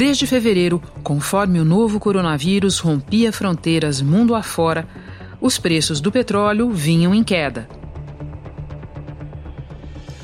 Desde fevereiro, conforme o novo coronavírus rompia fronteiras mundo afora, os preços do petróleo vinham em queda.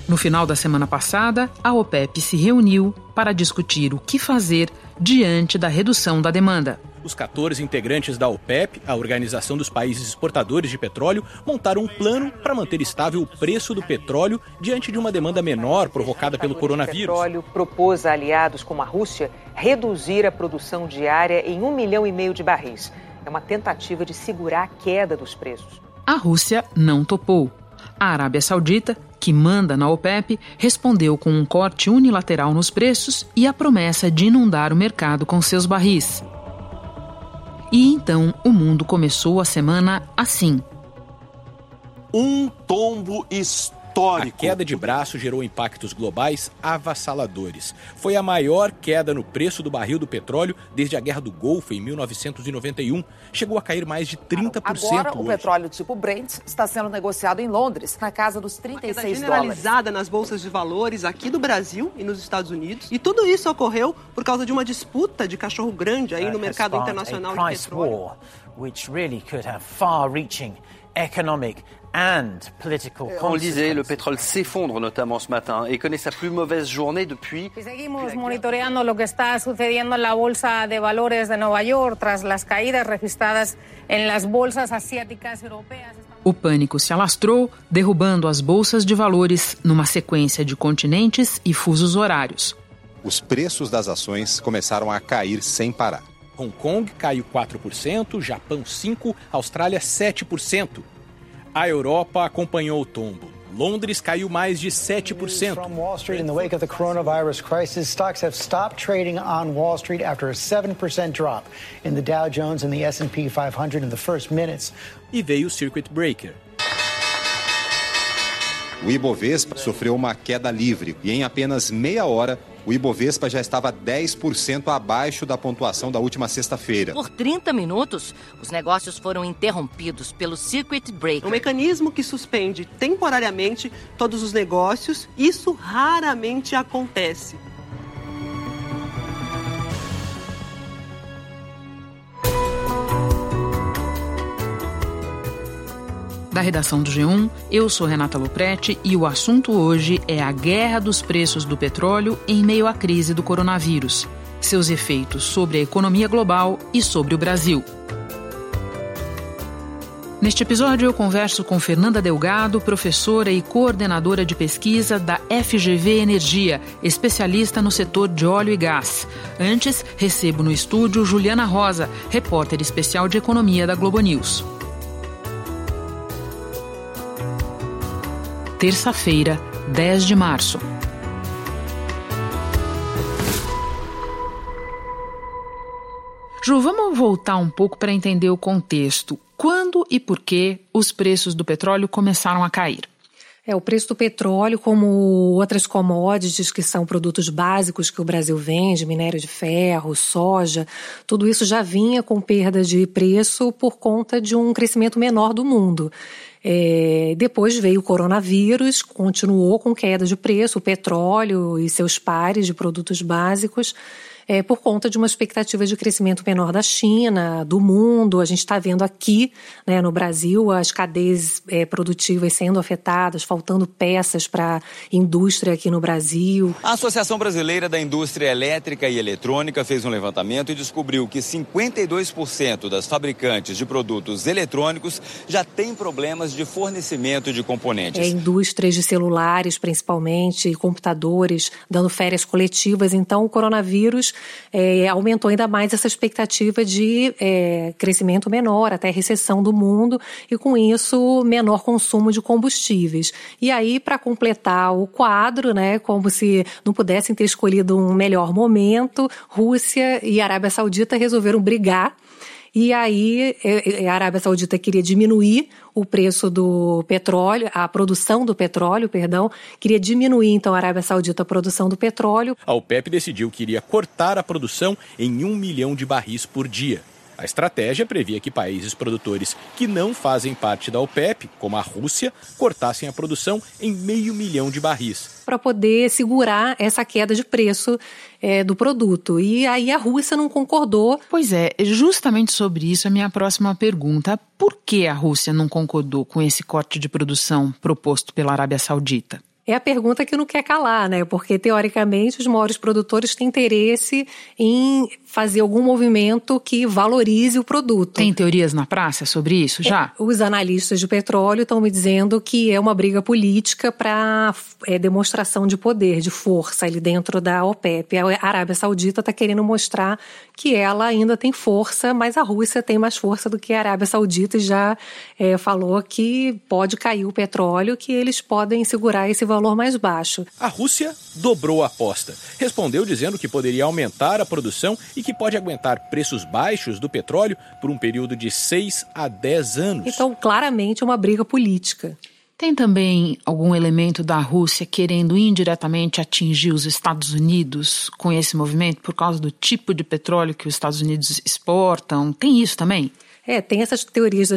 No final da semana passada, a OPEP se reuniu para discutir o que fazer diante da redução da demanda. Os 14 integrantes da OPEP, a Organização dos Países Exportadores de Petróleo, montaram um plano para manter estável o preço do petróleo diante de uma demanda menor provocada pelo coronavírus. O petróleo propôs a aliados como a Rússia reduzir a produção diária em um milhão e meio de barris. É uma tentativa de segurar a queda dos preços. A Rússia não topou. A Arábia Saudita, que manda na OPEP, respondeu com um corte unilateral nos preços e a promessa de inundar o mercado com seus barris. E então o mundo começou a semana assim. Um tombo histórico a queda de braço gerou impactos globais avassaladores. Foi a maior queda no preço do barril do petróleo desde a Guerra do Golfo em 1991. Chegou a cair mais de 30% Agora, hoje. o petróleo tipo Brent está sendo negociado em Londres, na casa dos 36 dólares. generalizada nas bolsas de valores aqui do Brasil e nos Estados Unidos. E tudo isso ocorreu por causa de uma disputa de cachorro grande aí no mercado internacional de petróleo. which really could have far-reaching economic and political On le disait, le pétrole s'effondre notamment ce matin et connaît sa plus mauvaise journée depuis. Seguimos monitoreando lo que está sucediendo en la bolsa de valores de Nueva York tras las caídas registradas en las bolsas asiáticas europeas. O pânico se alastrou, derrubando as bolsas de valores numa sequência de continentes e fusos horários. Os preços das ações começaram a cair sem parar. Hong Kong caiu 4%, Japão 5%, Austrália 7%. A Europa acompanhou o tombo. Londres caiu mais de 7%. From Wall Street in the wake of the coronavirus crisis, stocks have stopped trading on Wall Street after a 7% drop in the Dow Jones and the S&P 500 in the first minutes. E veio o circuit breaker. O Ibovespa sofreu uma queda livre e em apenas meia hora o Ibovespa já estava 10% abaixo da pontuação da última sexta-feira. Por 30 minutos, os negócios foram interrompidos pelo Circuit Breaker. Um mecanismo que suspende temporariamente todos os negócios. Isso raramente acontece. Da redação do G1, eu sou Renata Luprete e o assunto hoje é a guerra dos preços do petróleo em meio à crise do coronavírus, seus efeitos sobre a economia global e sobre o Brasil. Neste episódio, eu converso com Fernanda Delgado, professora e coordenadora de pesquisa da FGV Energia, especialista no setor de óleo e gás. Antes, recebo no estúdio Juliana Rosa, repórter especial de economia da Globo News. Terça-feira, 10 de março. Ju, vamos voltar um pouco para entender o contexto. Quando e por que os preços do petróleo começaram a cair? É, o preço do petróleo, como outras commodities que são produtos básicos que o Brasil vende, minério de ferro, soja, tudo isso já vinha com perda de preço por conta de um crescimento menor do mundo. É, depois veio o coronavírus, continuou com queda de preço, o petróleo e seus pares de produtos básicos é, por conta de uma expectativa de crescimento menor da China, do mundo. A gente está vendo aqui, né, no Brasil, as cadeias é, produtivas sendo afetadas, faltando peças para a indústria aqui no Brasil. A Associação Brasileira da Indústria Elétrica e Eletrônica fez um levantamento e descobriu que 52% das fabricantes de produtos eletrônicos já têm problemas de fornecimento de componentes. É, indústrias de celulares, principalmente, computadores, dando férias coletivas. Então, o coronavírus é, aumentou ainda mais essa expectativa de é, crescimento menor, até recessão do mundo, e com isso, menor consumo de combustíveis. E aí, para completar o quadro, né, como se não pudessem ter escolhido um melhor momento, Rússia e Arábia Saudita resolveram brigar e aí a Arábia Saudita queria diminuir o preço do petróleo, a produção do petróleo, perdão, queria diminuir então a Arábia Saudita a produção do petróleo. A OPEP decidiu que iria cortar a produção em um milhão de barris por dia. A estratégia previa que países produtores que não fazem parte da OPEP, como a Rússia, cortassem a produção em meio milhão de barris. Para poder segurar essa queda de preço é, do produto. E aí a Rússia não concordou. Pois é, justamente sobre isso a minha próxima pergunta. Por que a Rússia não concordou com esse corte de produção proposto pela Arábia Saudita? É a pergunta que não quer calar, né? Porque, teoricamente, os maiores produtores têm interesse em fazer algum movimento que valorize o produto. Tem teorias na praça sobre isso já? É, os analistas de petróleo estão me dizendo que é uma briga política para é, demonstração de poder, de força ali dentro da OPEP. A Arábia Saudita está querendo mostrar que ela ainda tem força, mas a Rússia tem mais força do que a Arábia Saudita e já é, falou que pode cair o petróleo, que eles podem segurar esse valor mais baixo. A Rússia dobrou a aposta. Respondeu dizendo que poderia aumentar a produção e que pode aguentar preços baixos do petróleo por um período de 6 a 10 anos. Então, claramente, é uma briga política. Tem também algum elemento da Rússia querendo indiretamente atingir os Estados Unidos com esse movimento por causa do tipo de petróleo que os Estados Unidos exportam? Tem isso também? É, tem essas teorias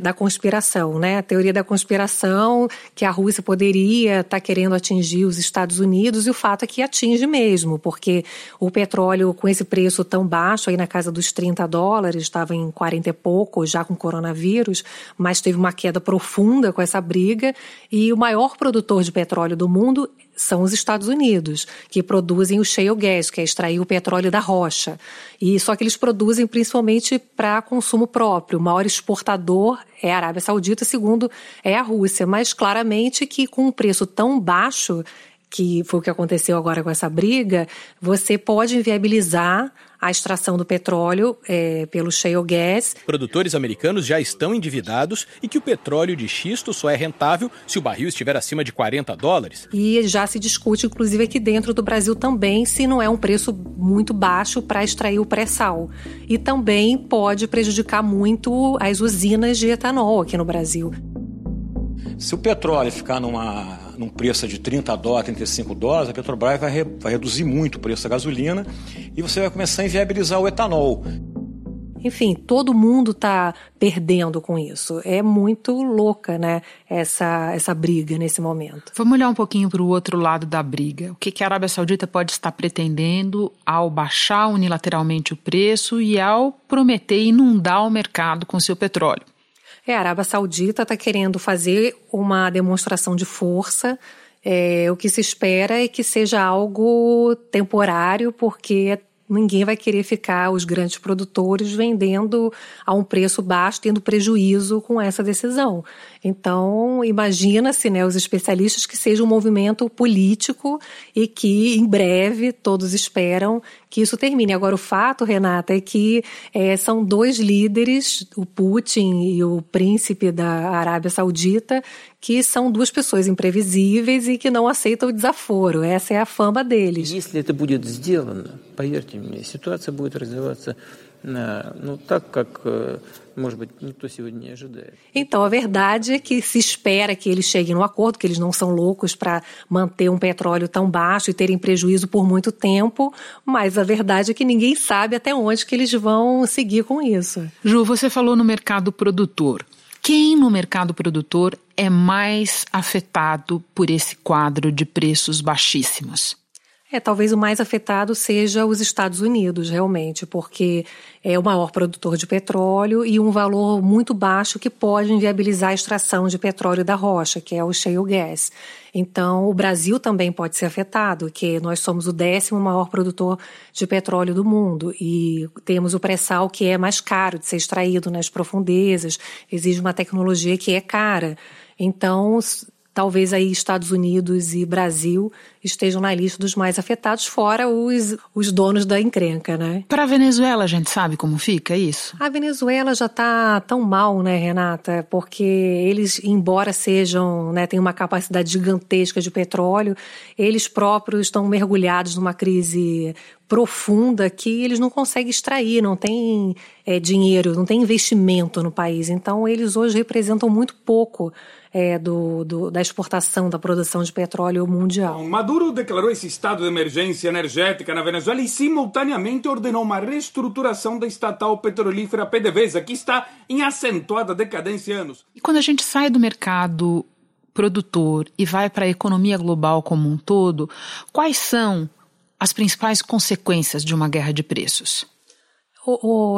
da conspiração, né? A teoria da conspiração que a Rússia poderia estar tá querendo atingir os Estados Unidos e o fato é que atinge mesmo, porque o petróleo com esse preço tão baixo, aí na casa dos 30 dólares, estava em 40 e pouco já com coronavírus, mas teve uma queda profunda com essa briga e o maior produtor de petróleo do mundo são os Estados Unidos, que produzem o shale gas, que é extrair o petróleo da rocha. E só que eles produzem principalmente para consumo próprio. O maior exportador é a Arábia Saudita, segundo é a Rússia. Mas claramente que com um preço tão baixo, que foi o que aconteceu agora com essa briga, você pode inviabilizar a extração do petróleo é, pelo shale gas. Produtores americanos já estão endividados e que o petróleo de xisto só é rentável se o barril estiver acima de 40 dólares. E já se discute, inclusive aqui dentro do Brasil também, se não é um preço muito baixo para extrair o pré-sal. E também pode prejudicar muito as usinas de etanol aqui no Brasil. Se o petróleo ficar numa num preço de 30 dólares, 35 dólares, a Petrobras vai, re, vai reduzir muito o preço da gasolina e você vai começar a inviabilizar o etanol. Enfim, todo mundo está perdendo com isso. É muito louca, né, essa, essa briga nesse momento. Vamos olhar um pouquinho para o outro lado da briga. O que, que a Arábia Saudita pode estar pretendendo ao baixar unilateralmente o preço e ao prometer inundar o mercado com seu petróleo? É, a Arábia Saudita está querendo fazer uma demonstração de força. É, o que se espera é que seja algo temporário, porque ninguém vai querer ficar, os grandes produtores, vendendo a um preço baixo, tendo prejuízo com essa decisão. Então, imagina-se, né, os especialistas, que seja um movimento político e que, em breve, todos esperam que isso termine. Agora, o fato, Renata, é que é, são dois líderes, o Putin e o príncipe da Arábia Saudita, que são duas pessoas imprevisíveis e que não aceitam o desaforo. Essa é a fama deles. Если это будет сделано, поверьте мне, ситуация будет развиваться então, a verdade é que se espera que eles cheguem no acordo, que eles não são loucos para manter um petróleo tão baixo e terem prejuízo por muito tempo, mas a verdade é que ninguém sabe até onde que eles vão seguir com isso. Ju, você falou no mercado produtor. Quem no mercado produtor é mais afetado por esse quadro de preços baixíssimos? É, talvez o mais afetado seja os Estados Unidos, realmente, porque é o maior produtor de petróleo e um valor muito baixo que pode inviabilizar a extração de petróleo da rocha, que é o shale gas. Então, o Brasil também pode ser afetado, que nós somos o décimo maior produtor de petróleo do mundo e temos o pré-sal que é mais caro de ser extraído nas profundezas, exige uma tecnologia que é cara. Então, talvez aí Estados Unidos e Brasil estejam na lista dos mais afetados, fora os, os donos da encrenca, né? Para a Venezuela, a gente sabe como fica isso? A Venezuela já está tão mal, né, Renata? Porque eles, embora sejam, né, têm uma capacidade gigantesca de petróleo, eles próprios estão mergulhados numa crise profunda que eles não conseguem extrair, não tem é, dinheiro, não tem investimento no país. Então, eles hoje representam muito pouco é, do, do, da exportação, da produção de petróleo mundial. Maduro Maduro declarou esse estado de emergência energética na Venezuela e simultaneamente ordenou uma reestruturação da estatal petrolífera PDVSA, que está em acentuada decadência há anos. E quando a gente sai do mercado produtor e vai para a economia global como um todo, quais são as principais consequências de uma guerra de preços?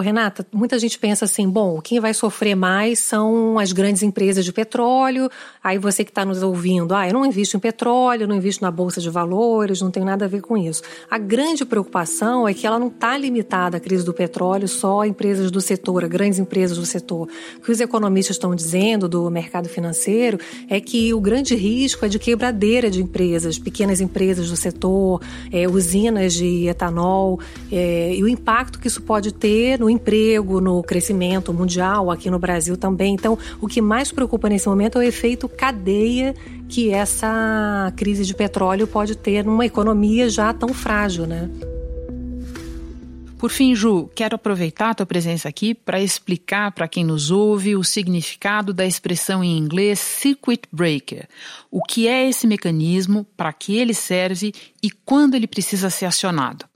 Renata, muita gente pensa assim, bom, quem vai sofrer mais são as grandes empresas de petróleo. Aí você que está nos ouvindo, ah, eu não invisto em petróleo, não invisto na bolsa de valores, não tem nada a ver com isso. A grande preocupação é que ela não está limitada à crise do petróleo só a empresas do setor, a grandes empresas do setor. O que os economistas estão dizendo do mercado financeiro é que o grande risco é de quebradeira de empresas, pequenas empresas do setor, é, usinas de etanol, é, e o impacto que isso pode ter no emprego, no crescimento mundial, aqui no Brasil também. Então, o que mais preocupa nesse momento é o efeito cadeia que essa crise de petróleo pode ter numa economia já tão frágil, né? Por fim, Ju, quero aproveitar a tua presença aqui para explicar para quem nos ouve o significado da expressão em inglês circuit breaker. O que é esse mecanismo, para que ele serve e quando ele precisa ser acionado?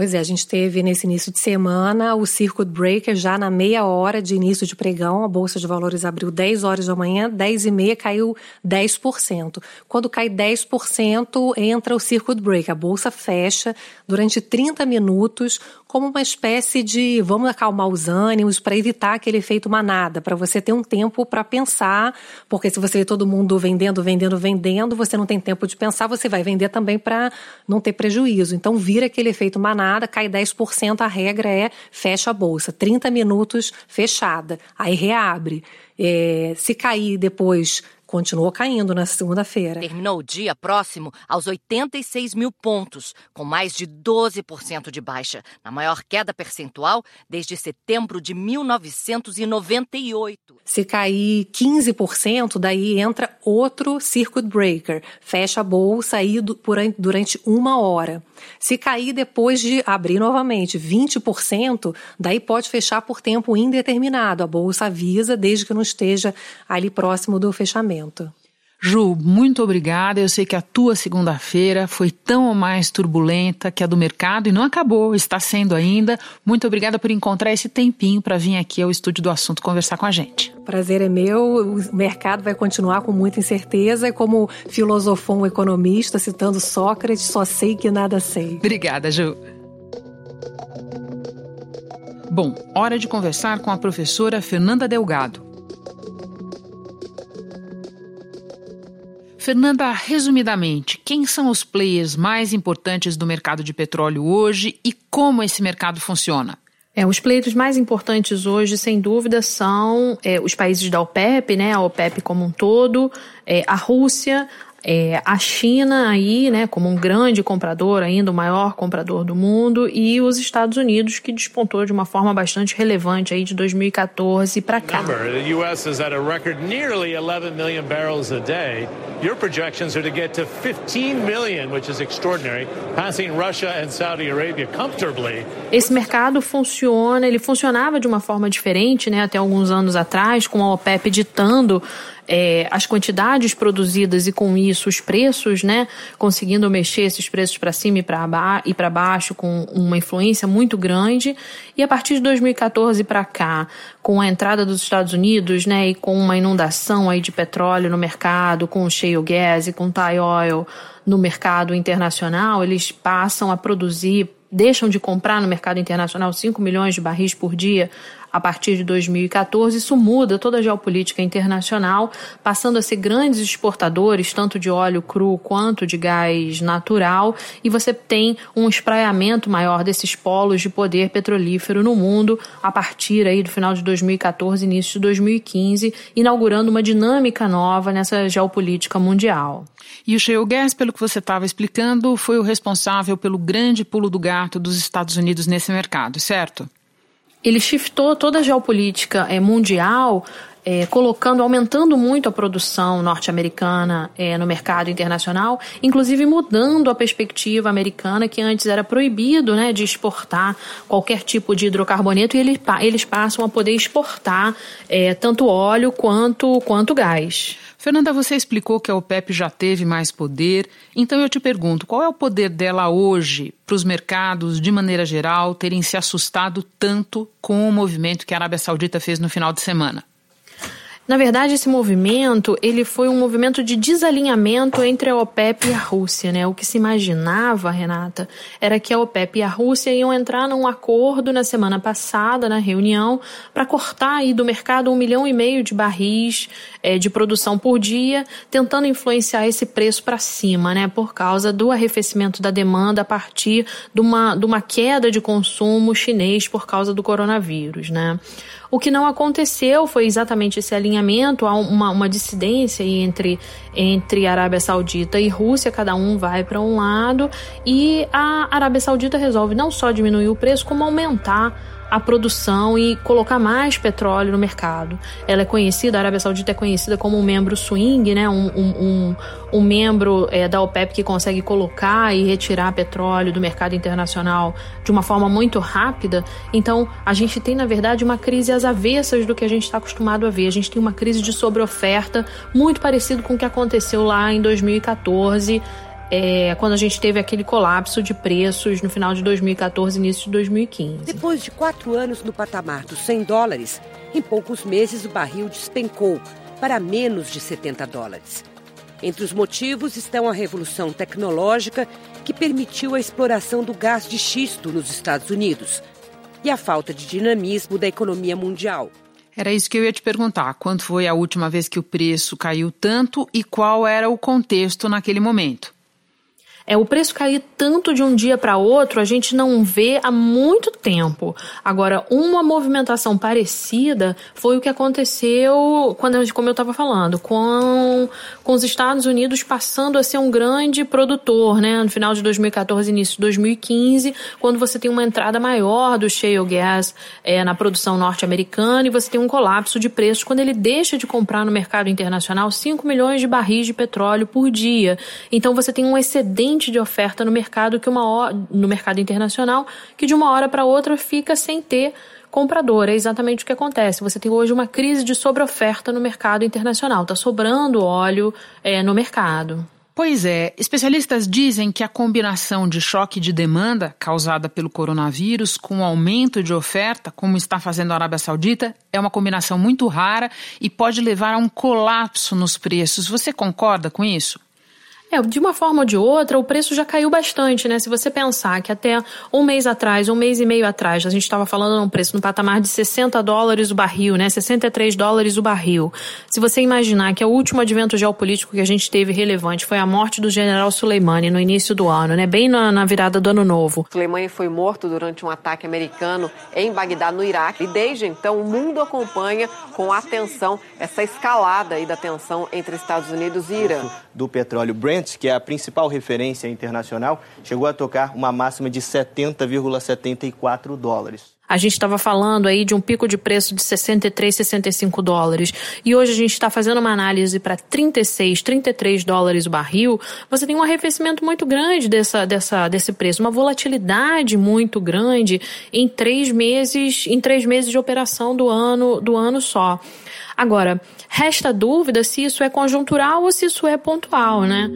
Pois é, a gente teve nesse início de semana o Circuit Breaker já na meia hora de início de pregão. A Bolsa de Valores abriu 10 horas da manhã, 10 e meia caiu 10%. Quando cai 10%, entra o Circuit Breaker. A Bolsa fecha durante 30 minutos como uma espécie de vamos acalmar os ânimos para evitar aquele efeito manada, para você ter um tempo para pensar, porque se você vê todo mundo vendendo, vendendo, vendendo, você não tem tempo de pensar, você vai vender também para não ter prejuízo. Então vira aquele efeito manada, cai 10%, a regra é fecha a bolsa, 30 minutos fechada, aí reabre. É, se cair depois continuou caindo na segunda-feira. Terminou o dia próximo aos 86 mil pontos, com mais de 12% de baixa, na maior queda percentual desde setembro de 1998. Se cair 15%, daí entra outro circuit breaker, fecha a bolsa aí durante uma hora. Se cair depois de abrir novamente 20%, daí pode fechar por tempo indeterminado. A bolsa avisa desde que não esteja ali próximo do fechamento. Ju, muito obrigada. Eu sei que a tua segunda-feira foi tão ou mais turbulenta que a do mercado e não acabou, está sendo ainda. Muito obrigada por encontrar esse tempinho para vir aqui ao estúdio do assunto conversar com a gente. Prazer é meu. O mercado vai continuar com muita incerteza e como filosofou um economista citando Sócrates, só sei que nada sei. Obrigada, Ju. Bom, hora de conversar com a professora Fernanda Delgado. Fernanda, resumidamente, quem são os players mais importantes do mercado de petróleo hoje e como esse mercado funciona? É, os players mais importantes hoje, sem dúvida, são é, os países da OPEP, né, a OPEP como um todo, é, a Rússia, é, a China aí, né, como um grande comprador, ainda o maior comprador do mundo, e os Estados Unidos que despontou de uma forma bastante relevante aí de 2014 para cá. The US is at a record nearly 11 million barrels a day. Your projections are to get to 15 million, which is extraordinary, passing Russia and Saudi Arabia comfortably. Esse mercado funciona, ele funcionava de uma forma diferente, né, até alguns anos atrás, com a OPEP ditando é, as quantidades produzidas e com isso os preços, né, conseguindo mexer esses preços para cima e para ba para baixo com uma influência muito grande. E a partir de 2014 para cá, com a entrada dos Estados Unidos, né, e com uma inundação aí de petróleo no mercado, com o shale gas e com o Thai oil no mercado internacional, eles passam a produzir deixam de comprar no mercado internacional 5 milhões de barris por dia a partir de 2014. Isso muda toda a geopolítica internacional, passando a ser grandes exportadores, tanto de óleo cru quanto de gás natural, e você tem um espraiamento maior desses polos de poder petrolífero no mundo a partir aí do final de 2014, início de 2015, inaugurando uma dinâmica nova nessa geopolítica mundial. E o shale gas, pelo que você estava explicando, foi o responsável pelo grande pulo do gato dos Estados Unidos nesse mercado, certo? Ele shiftou toda a geopolítica é, mundial, é, colocando, aumentando muito a produção norte-americana é, no mercado internacional, inclusive mudando a perspectiva americana, que antes era proibido né, de exportar qualquer tipo de hidrocarboneto, e eles, eles passam a poder exportar é, tanto óleo quanto, quanto gás. Fernanda, você explicou que a OPEP já teve mais poder, então eu te pergunto, qual é o poder dela hoje para os mercados, de maneira geral, terem se assustado tanto com o movimento que a Arábia Saudita fez no final de semana? Na verdade, esse movimento ele foi um movimento de desalinhamento entre a OPEP e a Rússia. Né? O que se imaginava, Renata, era que a OPEP e a Rússia iam entrar num acordo na semana passada, na reunião, para cortar aí do mercado um milhão e meio de barris é, de produção por dia, tentando influenciar esse preço para cima, né? por causa do arrefecimento da demanda a partir de uma, de uma queda de consumo chinês por causa do coronavírus. Né? O que não aconteceu foi exatamente esse alinhamento, há uma, uma dissidência entre, entre Arábia Saudita e Rússia, cada um vai para um lado, e a Arábia Saudita resolve não só diminuir o preço, como aumentar a produção e colocar mais petróleo no mercado. Ela é conhecida, a Arábia Saudita é conhecida como um membro swing, né? um, um, um, um membro é, da OPEP que consegue colocar e retirar petróleo do mercado internacional de uma forma muito rápida. Então, a gente tem, na verdade, uma crise às avessas do que a gente está acostumado a ver. A gente tem uma crise de sobreoferta muito parecido com o que aconteceu lá em 2014 é, quando a gente teve aquele colapso de preços no final de 2014 início de 2015. Depois de quatro anos no patamar dos 100 dólares, em poucos meses o barril despencou para menos de 70 dólares. Entre os motivos estão a revolução tecnológica que permitiu a exploração do gás de xisto nos Estados Unidos e a falta de dinamismo da economia mundial. Era isso que eu ia te perguntar. Quando foi a última vez que o preço caiu tanto e qual era o contexto naquele momento? É o preço cair tanto de um dia para outro, a gente não vê há muito tempo. Agora, uma movimentação parecida foi o que aconteceu quando, como eu estava falando, com, com os Estados Unidos passando a ser um grande produtor, né? No final de 2014, início de 2015, quando você tem uma entrada maior do shale gas é, na produção norte-americana e você tem um colapso de preços quando ele deixa de comprar no mercado internacional 5 milhões de barris de petróleo por dia. Então você tem um excedente de oferta no mercado que uma no mercado internacional que de uma hora para outra fica sem ter comprador. É exatamente o que acontece. Você tem hoje uma crise de sobreoferta no mercado internacional. Está sobrando óleo é, no mercado. Pois é, especialistas dizem que a combinação de choque de demanda causada pelo coronavírus com aumento de oferta, como está fazendo a Arábia Saudita, é uma combinação muito rara e pode levar a um colapso nos preços. Você concorda com isso? É, de uma forma ou de outra, o preço já caiu bastante, né? Se você pensar que até um mês atrás, um mês e meio atrás, a gente estava falando num preço no patamar de 60 dólares o barril, né? 63 dólares o barril. Se você imaginar que o último advento geopolítico que a gente teve relevante foi a morte do general Soleimani no início do ano, né? Bem na, na virada do ano novo. Soleimani foi morto durante um ataque americano em Bagdá, no Iraque. E desde então, o mundo acompanha com atenção essa escalada aí da tensão entre Estados Unidos e Irã. Do petróleo Brent Brent, que é a principal referência internacional, chegou a tocar uma máxima de 70,74 dólares. A gente estava falando aí de um pico de preço de 63, 65 dólares. E hoje a gente está fazendo uma análise para 36, 33 dólares o barril. Você tem um arrefecimento muito grande dessa, dessa, desse preço, uma volatilidade muito grande em três meses, em três meses de operação do ano, do ano só. Agora, resta dúvida se isso é conjuntural ou se isso é pontual, né?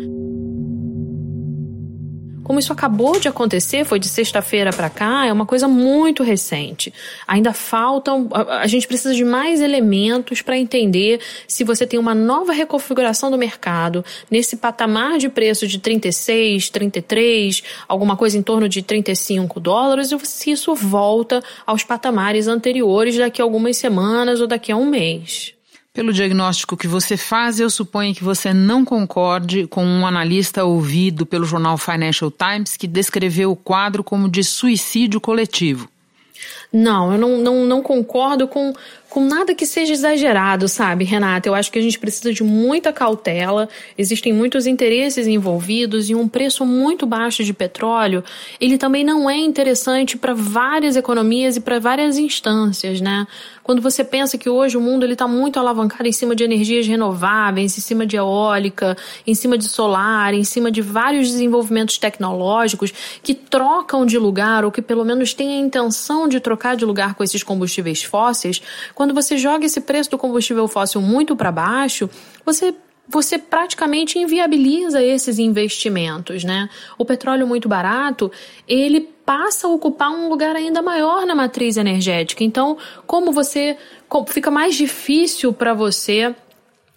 Como isso acabou de acontecer, foi de sexta-feira para cá, é uma coisa muito recente. Ainda faltam, a, gente precisa de mais elementos para entender se você tem uma nova reconfiguração do mercado nesse patamar de preço de 36, 33, alguma coisa em torno de 35 dólares, ou se isso volta aos patamares anteriores daqui a algumas semanas ou daqui a um mês. Pelo diagnóstico que você faz, eu suponho que você não concorde com um analista ouvido pelo jornal Financial Times que descreveu o quadro como de suicídio coletivo. Não, eu não, não, não concordo com, com nada que seja exagerado, sabe, Renata? Eu acho que a gente precisa de muita cautela, existem muitos interesses envolvidos e um preço muito baixo de petróleo, ele também não é interessante para várias economias e para várias instâncias, né? Quando você pensa que hoje o mundo está muito alavancado em cima de energias renováveis, em cima de eólica, em cima de solar, em cima de vários desenvolvimentos tecnológicos que trocam de lugar ou que pelo menos têm a intenção de trocar de lugar com esses combustíveis fósseis, quando você joga esse preço do combustível fóssil muito para baixo, você você praticamente inviabiliza esses investimentos, né? O petróleo muito barato, ele passa a ocupar um lugar ainda maior na matriz energética. Então, como você fica mais difícil para você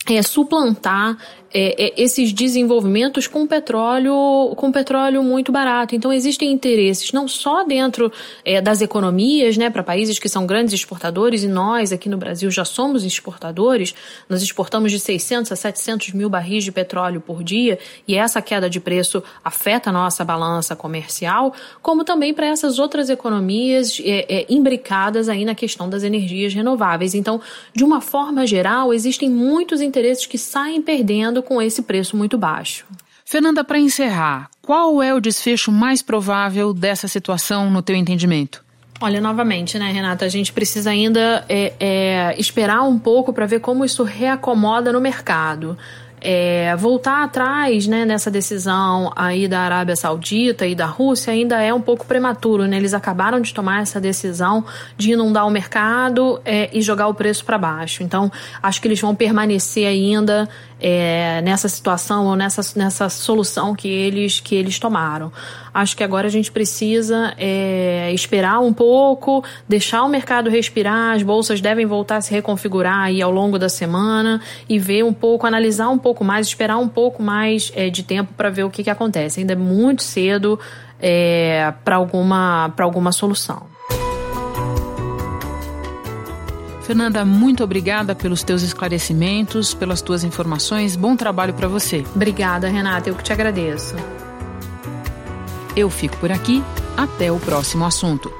é, suplantar é, é, esses desenvolvimentos com petróleo, com petróleo muito barato. Então existem interesses não só dentro é, das economias, né, para países que são grandes exportadores e nós aqui no Brasil já somos exportadores. Nós exportamos de 600 a 700 mil barris de petróleo por dia e essa queda de preço afeta a nossa balança comercial, como também para essas outras economias é, é, imbricadas aí na questão das energias renováveis. Então, de uma forma geral, existem muitos interesses que saem perdendo com esse preço muito baixo. Fernanda, para encerrar, qual é o desfecho mais provável dessa situação no teu entendimento? Olha, novamente, né, Renata, a gente precisa ainda é, é, esperar um pouco para ver como isso reacomoda no mercado. É, voltar atrás né, nessa decisão aí da Arábia Saudita e da Rússia ainda é um pouco prematuro. Né? Eles acabaram de tomar essa decisão de inundar o mercado é, e jogar o preço para baixo. Então, acho que eles vão permanecer ainda é, nessa situação ou nessa, nessa solução que eles, que eles tomaram. Acho que agora a gente precisa é, esperar um pouco, deixar o mercado respirar, as bolsas devem voltar a se reconfigurar aí ao longo da semana e ver um pouco, analisar um pouco mais, esperar um pouco mais é, de tempo para ver o que, que acontece. Ainda é muito cedo é, para alguma, alguma solução. Fernanda, muito obrigada pelos teus esclarecimentos, pelas tuas informações. Bom trabalho para você. Obrigada, Renata. Eu que te agradeço. Eu fico por aqui. Até o próximo assunto.